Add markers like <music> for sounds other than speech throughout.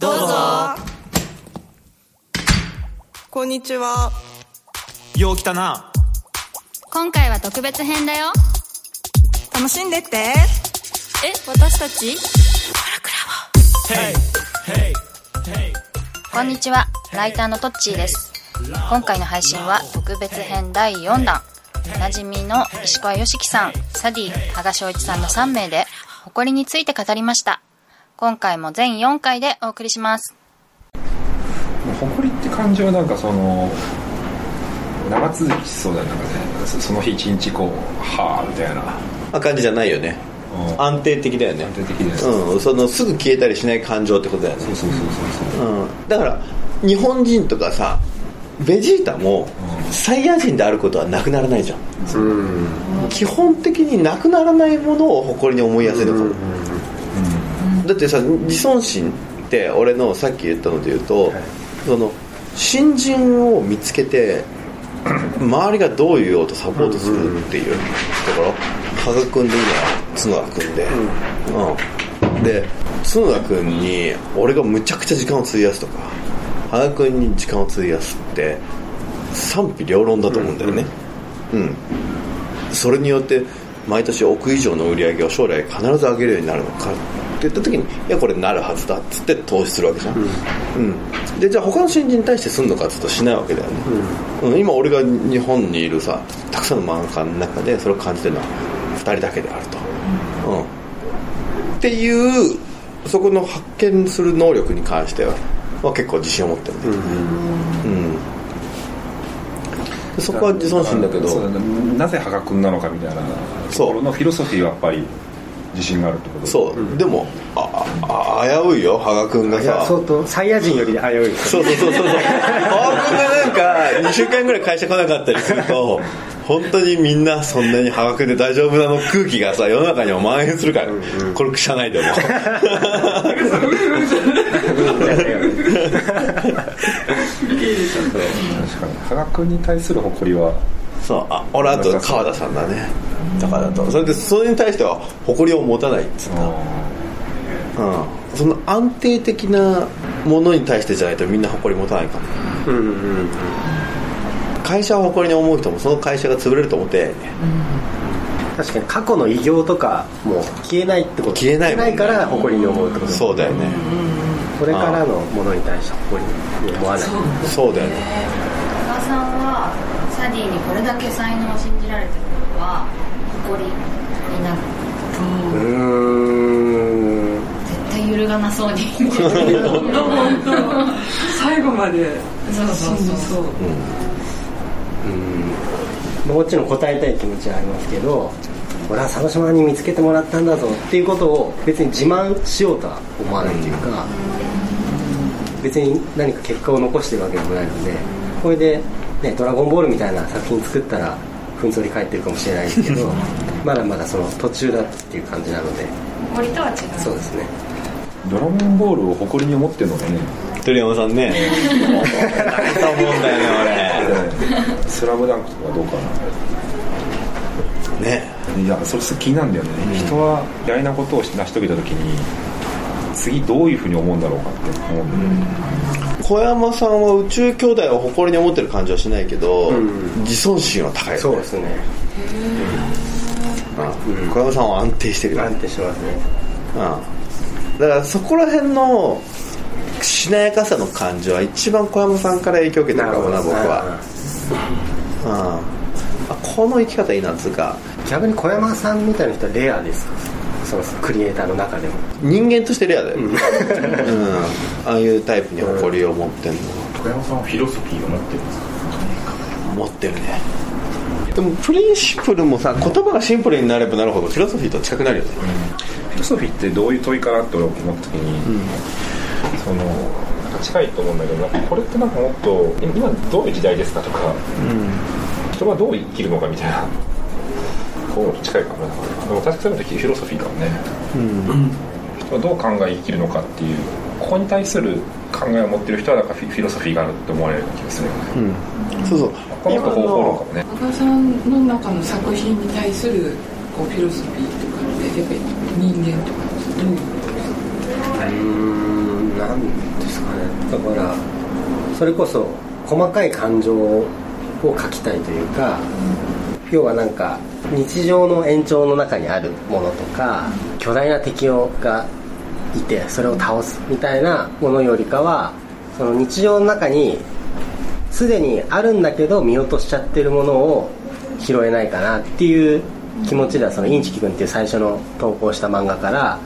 どうぞ。こんにちは。よう来たな。今回は特別編だよ。楽しんでって。え私たち？こんにちは。ライターのトッチーです。今回の配信は特別編第4弾。おなじみの石川良樹さんサディ羽賀翔一さんの3名で誇りについて語りました今回も全4回でお送りします。誇りって感じはなんかその長続きしそうだよなんかね。そその日一日こうはあみたいな。あ感じじゃないよね。うん。安定的だよね。安定的です、うん。そのすぐ消えたりしない感情ってことだよね。そうそうそうそううん、だから日本人とかさベジータもサイヤ人であることはなくならないじゃん、基本的になくならないものを誇りに思いやすいのかも、だってさ自尊心って俺のさっき言ったので言うと、その新人を見つけて周りがどう言おうとサポートするっていうところ。羽賀君でいいな角田君で、うん、で角田君に俺がむちゃくちゃ時間を費やすとか羽賀君に時間を費やすって賛否両論だと思うんだよね。うん、それによって毎年億以上の売り上げを将来必ず上げるようになるのかって言った時にいやこれなるはずだっつって投資するわけじゃん、うん。でじゃあ他の新人に対してすんのかっつうとしないわけだよね、うん。今俺が日本にいるさたくさんの漫画家の中でそれを感じてるのは2人だけであると、うん、っていうそこの発見する能力に関しては、まあ、結構自信を持ってるんだようん。でそこは自尊心だけど。なぜ羽賀君なのかみたいなところのフィロソフィーはやっぱり自信があるってこと？そう、でもああ危ういよ羽賀君がさ。相当サイヤ人より危ういですそうそうそうそうそう。羽賀君がなんか2週間ぐらい会社来なかったりすると本当にみんなそんなに羽賀君で大丈夫なの空気がさ世の中にも蔓延するから、これ社内でも。<laughs> 確かに。羽賀君に対する誇りはそうあ俺あと川田さんだね。だからだと。それでそれに対しては誇りを持たないっつうかうん、その安定的なものに対してじゃないとみんな誇り持たないかも。会社を誇りに思う人もその会社が潰れると思ってないね。確かに過去の偉業とかもう消えないってこと。消えないもんね。から誇りに思うってこと。そうだよね。これからのものに対して誇りに思わない。そうだよねサディにこれだけ才能を信じられてることは誇りになる。うー。ん絶対揺るがなそうに。最後まで。そうそうそうそう。もちろん。答えたい気持ちはありますけど俺は佐野島に見つけてもらったんだぞっていうことを別に自慢しようとは思わないというか別に何か結果を残してるわけでもないのでこれで、ね「ドラゴンボール」みたいな作品作ったらふんぞり返ってるかもしれないですけど <laughs> まだまだその途中だっていう感じなので。誇りとは違う。そうですね。ドラゴンボールを誇りに思ってるのがね。鳥山さんね。思うんだよねスラムダンクとかどうか俺ね。ないやそれ気になるんだよね、人は嫌いなことを成し遂げた時に次どういうふうに思うんだろうかって思う。ん小山さんは宇宙兄弟を誇りに思ってる感じはしないけど、自尊心は高いよね。そうですね。うん。小山さんは安定してるよ。ね安定してますね。うん。だからそこら辺のしなやかさの感じは一番小山さんから影響を受けてるかもな僕は、うん、あこの生き方いいなっつうか逆に小山さんみたいな人はレアですか？そのクリエイターの中でも。人間としてレアだよ、うん。ああいうタイプに誇りを持ってんの。小山さんはフィロソフィーを持ってるんですか？持ってるねでもプリンシプルもさ言葉がシンプルになればなるほどフィロソフィーと近くなるよね、フィロソフィーってどういう問いかなって俺思った時に、そのなんか近いと思うんだけどなんかこれってなんかもっと今今どういう時代ですかとか、人はどう生きるのかみたいなこういうのと近いかな。でも確かにそういうのってフィロソフィーかもね、人はどう考え生きるのかっていうここに対する考えを持ってる人はなんかフィフィロソフィーがあるって思われる気がするよね、そうそう。この人方法論かもね。羽賀さんの中の作品に対するこうフィロソフィーとかってやっぱり人間とかどういううーん。なんですかね。だからそれこそ細かい感情を書きたいというか、要はなんか日常の延長の中にあるものとか巨大な敵がいてそれを倒すみたいなものよりかはその日常の中にすでにあるんだけど見落としちゃってるものを拾えないかなっていう気持ちではそのインチキ君っていう最初の投稿した漫画から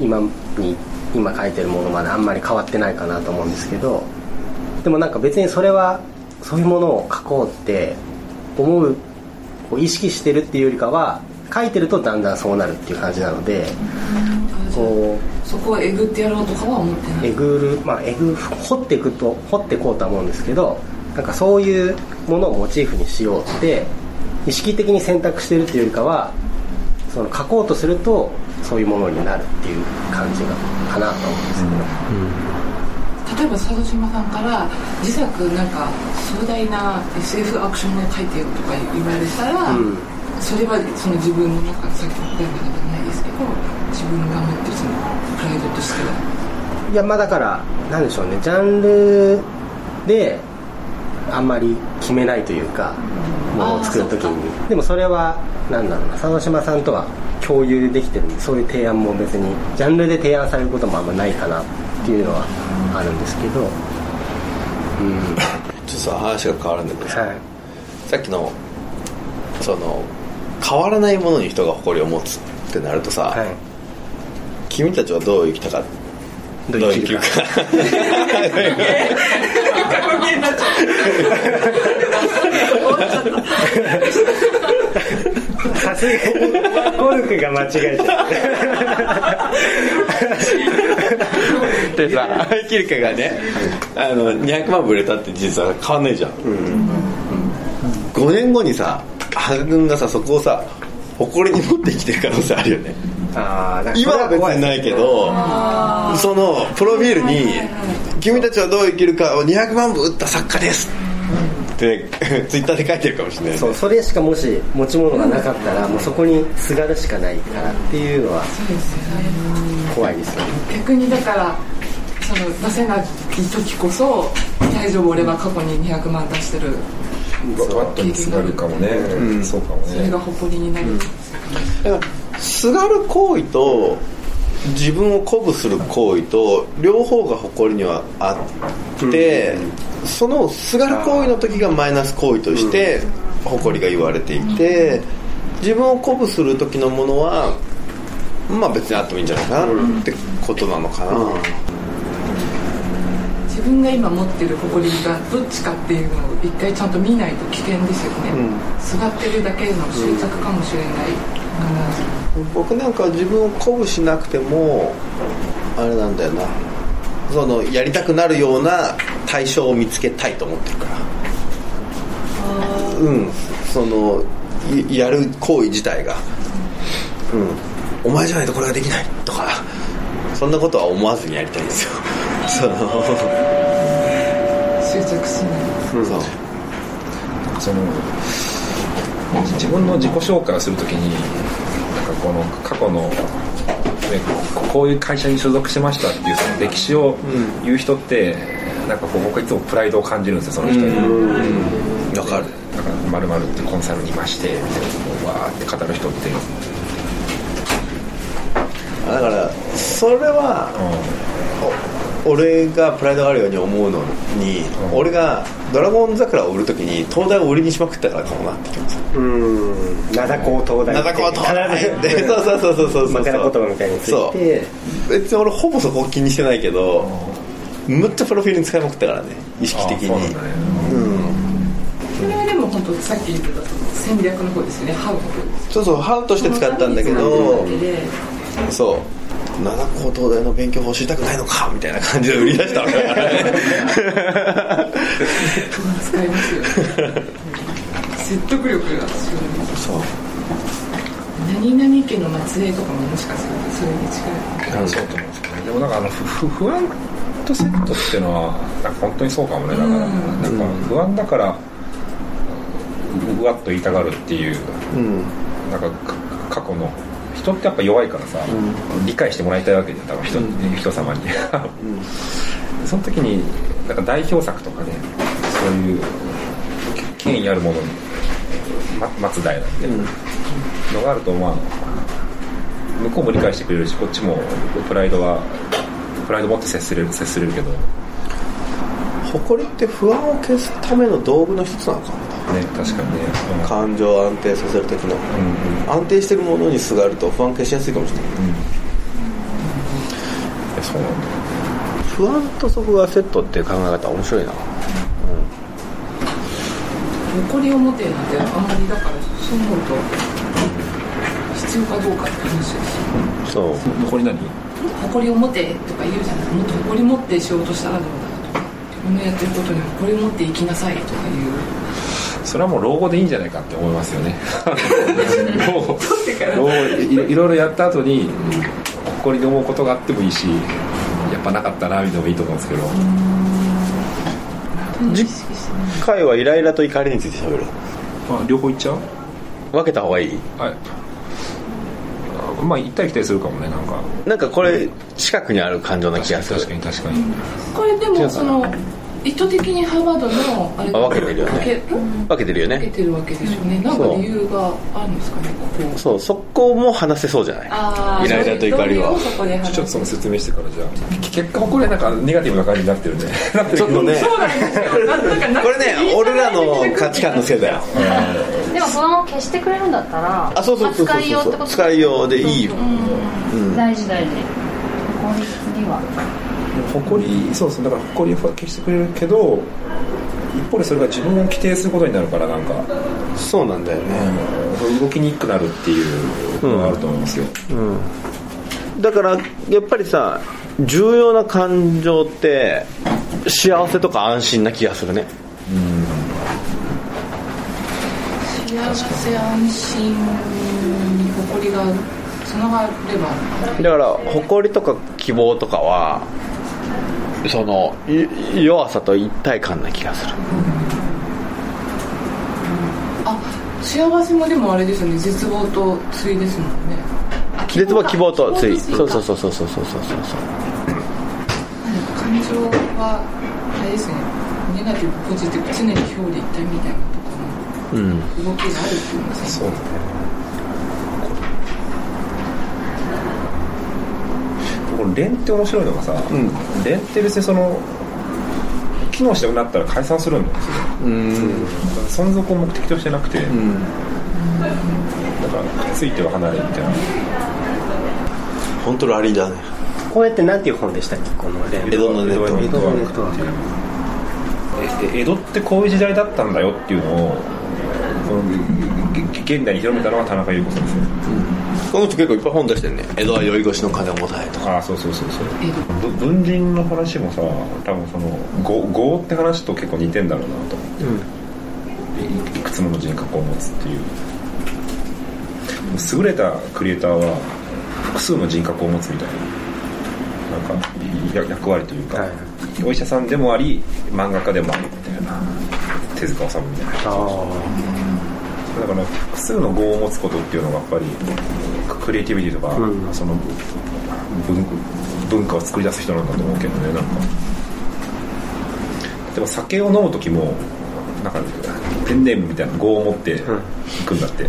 今に今書いてるものまであんまり変わってないかなと思うんですけどでもなんか別にそれはそういうものを書こうって思うこう意識してるっていうよりかは書いてるとだんだんそうなるっていう感じなのでこそこはえぐってやろうとかは思ってない。うえぐるまあえぐ掘っていくと掘っていこうとは思うんですけどなんかそういうものをモチーフにしようって意識的に選択してるっていうよりかはその書こうとするとそういうものになるっていう感じがかなと思うんですけど、例えば佐渡島さんから自作なんか壮大な SF アクションを書いてよとか言われたら、うん。それはその自分の中さっきのテーマじゃないですけど自分が持ってるそのプライドとしては。いやまあだからなんでしょうね。ジャンルであんまり決めないというかものを作る時あーにでもそれはなんだろうな。佐渡島さんとは共有できてるんでそういう提案も別にジャンルで提案されることもあんまないかなっていうのはあるんですけどうん。ちょっとさ話が変わるんだけどさ、はい。さっきのその変わらないものに人が誇りを持つってなるとさ、はい。君たちはどう生きたか。どう生きるか <laughs> さすがにゴルフが間違えちゃうでさ生きるかがねあの200万部売れたって実は変わんないじゃん、5年後にさ羽賀君がさそこをさ誇りに持って生きてる可能性あるよね。あー今は別にないけどそのプロフィールに「君たちはどう生きるかを200万部売った作家です」って <laughs> ツイッターで書いてるかもしれないそうそれしかもし持ち物がなかったらもうそこにすがるしかないからっていうのは怖いですよね。逆にだからその出せない時こそ大丈夫俺は過去に200万出してるバットにすがるかもね、そうかもね。それが誇りになる、だからすがる行為と自分を鼓舞する行為と両方が誇りにはあって、そのすがる行為の時がマイナス行為として誇りが言われていて自分を鼓舞する時のものはまあ別にあってもいいんじゃないかなってことなのかな、自分が今持ってる誇りがどっちかっていうのを一回ちゃんと見ないと危険ですよね、すがってるだけの執着かもしれない。から、僕なんかは自分を鼓舞しなくてもあれなんだよな。そのやりたくなるような対象を見つけたいと思ってるから。うん。そのいやる行為自体が。うん。お前じゃないとこれができないとかそんなことは思わずにやりたいんですよ。<laughs> その。執着しない。そう。その自分の自己紹介をするときにこの過去の、ね、こういう会社に所属しましたっていうその歴史を言う人って、なんかこう僕はいつもプライドを感じるんですよその人に。わかる。なんかまるってコンサルにいましてみたいなわーって語る人って、だからそれはお俺がプライドがあるように思うのに、うん俺が「ドラゴン桜」を売るときに東大を売りにしまくったからかもなって気もするうん。灘高東大灘高東大 <laughs> そうそうそうそうそうそう。枕言葉みたいについて。別に俺ほぼそこ気にしてないけどむっちゃプロフィールに使いまくったからね。意識的に。うそれはでも本当さっき言ってた戦略の方ですよね。ハウそうそうハウとして使ったん。だけどそう灘高東大の勉強法知りたくない。のかみたいな感じで売り出したわけだからね使いますよね説得力が強い。そう何々家の末裔とかももしかするとそれに近い。そうと思うんですけどねでもなんかあの不不不安とセットってい。うのはなんか本当にそうかもねだから、うんなんか不安だからうわっと言い。たがるってい。ううんなんか過去の人ってやっぱ弱いからさ、理解してもらいたいわけで多分人,、人様に、<laughs> その時になんか代表作とかねそういう権威あるものに、ま、松平みたいなのがあるとまあ向こうも理解してくれるしこっちもプライドはプライド持って接すれる接すれるけど。ね誇りって不安を消すための道具の一つなのかも確かにね、うん。感情を安定させる時の、安定してるものにすがると不安消しやすいかもしれない。えそうなんだ。不安とそこがセットっていう考え方面白いな。残りを持てなんてあんまりだからそう思うと必要かどうかって話ですよ。そう。残り何？誇りを持てとか言うじゃない。もっと誇り持って仕事したらどうだとか。自分のやってることに誇り持って生きなさいとかいうそれはもう老後でいいんじゃないかって思いますよね。<laughs> 老後いいろいろやった後に誇りに思うことがあってもいいしやっぱなかったなみたいなのもいいと思うんですけど。次回はイライラと怒りについて喋るあ両方いっちゃう？分けた方がいい？はい。あまあ行ったり来たりするかもねなんか。なんかこれ近くにある感情な気がする。確かに確かにこれでもその意図的にハーバードのあれあ分けてるよね。分けてるよ分けねてるわけですよね。なんか理由があるんですかねここ。そう。そこも話せそうじゃない？イライラと怒りは。ちょっとその説明してからじゃあ。結果これなんかネガティブな感じになってるね。<laughs> ちょっとね。<laughs> そうなんですよ。なんかなんかこれね俺らの価値観のせいだよ。でもそのまま消してくれるんだったらあそうそうそうそう使いようってこと使いようでいいよ。うん。大事大事。法律には誇りそうそうだから誇りは消してくれるけど一方でそれが自分を規定することになるからなんか。そうなんだよね。動きにくくなるっていうのがあると思いますよ、だからやっぱりさ重要な感情って幸せとか安心な気がするね。幸せ安心に誇りがつながれば。だから誇りとか希望とかはそのい弱さと一体感な気がする。あ幸せもでもあれですよね。絶望と対ですもんね。あ絶望希望とつい希望そうとそうそうそうそうそうそうそう。感情はあれですね。ネガティブポジティブ常に表裏一体みたいなとこうんろの動きがあるっていうんですねそうだねこの連って面白いのがさ、連って別にその機能しなくなったら解散するんですよ。うん。存続を目的としてなくて、だからついては離れみたいな。本当ラリーだね。こうやってなんていう本でしたっけ？この連。江戸のネットワーク。江戸のネットワーク。え江戸ってこういう時代だったんだよっていうのを現代に広めたのが田中優子さんですよこの人結構いっぱい本出してるね。江戸は酔い越しの金を持たないとか。ああそうそうそうそう。ぶ文人の話もさ多分その業業って話と結構似てんだろうなと思って、いいくつもの人格を持つっていう。優れたクリエイターは複数の人格を持つみたいな。なんかや役割というか、はい。お医者さんでもあり漫画家でもありみたいな。手塚治虫みたいなだから複数の語を持つことっていうのがやっぱりクリエイティビティとか、うん。その文文化を作り出す人なんだと思うけどねなんか。でも酒を飲む時もなんかペンネームみたいな語を持って行くんだって、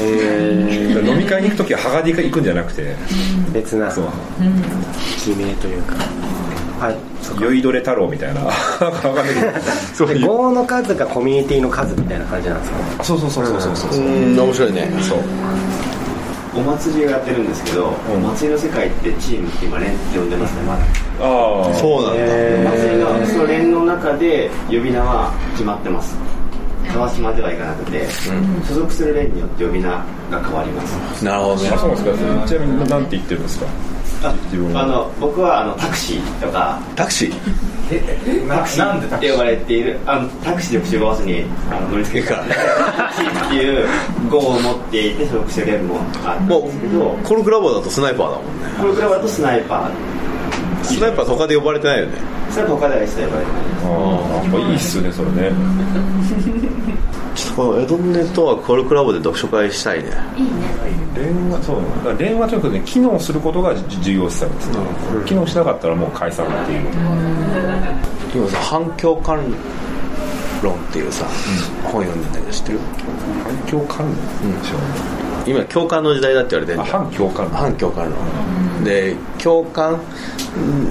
飲み会に行く時はハガで行くんじゃなくて、別なそう。記名というか。酔いどれ太郎みたいな。<laughs> そうでいう。語の数がコミュニティの数みたいな感じなんですか？そうそうそうそうそうそう。うん。面白いね。そうお祭りをやってるんですけど、お祭りの世界ってチームって今連って呼んでますねまだ。ああそうなんだ。お祭りのその連の中で呼び名は決まってます。川島ではいかなくて、所属する連によって呼び名が変わります。なるほどね。あそうなんですか。ちなみに何て言ってるんですか？あ自分はあの僕はあのタクシーとかタクシー？タクシー。って呼ばれているあのタクシーで口を合わせにあの乗り付ける。か。らタクシーっていう語を持っていて所属してる連もあるんもですけど。うコルクラボだとスナイパーだもんね。これくらいだとスナイパー。スナイパー他で呼ばれてないよね。スナイパー他では一切呼ばれてない。ですああやっぱいいっすねそれねこの江戸ネットワークコールクラブで読書会したいね。電話そう。だから電話とにかくね機能することがじ重要視されです。ね、機能しなかったらもう解散っていう、今さ反共感論っていうさ、本読んでんだけど知ってる？反共感論でしょ、今共感の時代だって言われてんあじゃん。反共感論。反共感論。で共感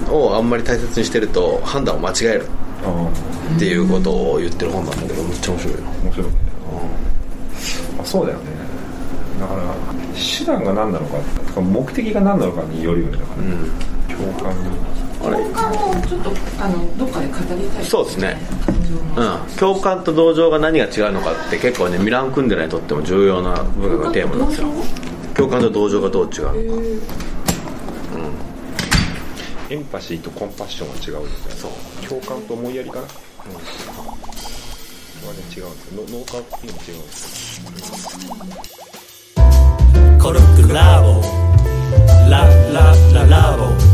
をあんまり大切にしてると判断を間違えるあっていうことを言ってる本なんだけどめっちゃ面白いよ。面白い。ね、あそうだよね。だから手段が何なのかとか目的が何なのかによるよねだから、共感。あれ？共感をちょっとあのどっかで語りたいそうですね。感情のうん、共感と同情が何が違うのかって結構ねミラン・クンデラにとっても重要な部分がテーマなんですよ。共感と同情？がどう違うのか。エンパシーとコンパッションは違うみたいな。そう。共感と思いやりかな、うん、はね違うんですよ。農家っていうのも違うんですよ。コルクラボ。ララララボ。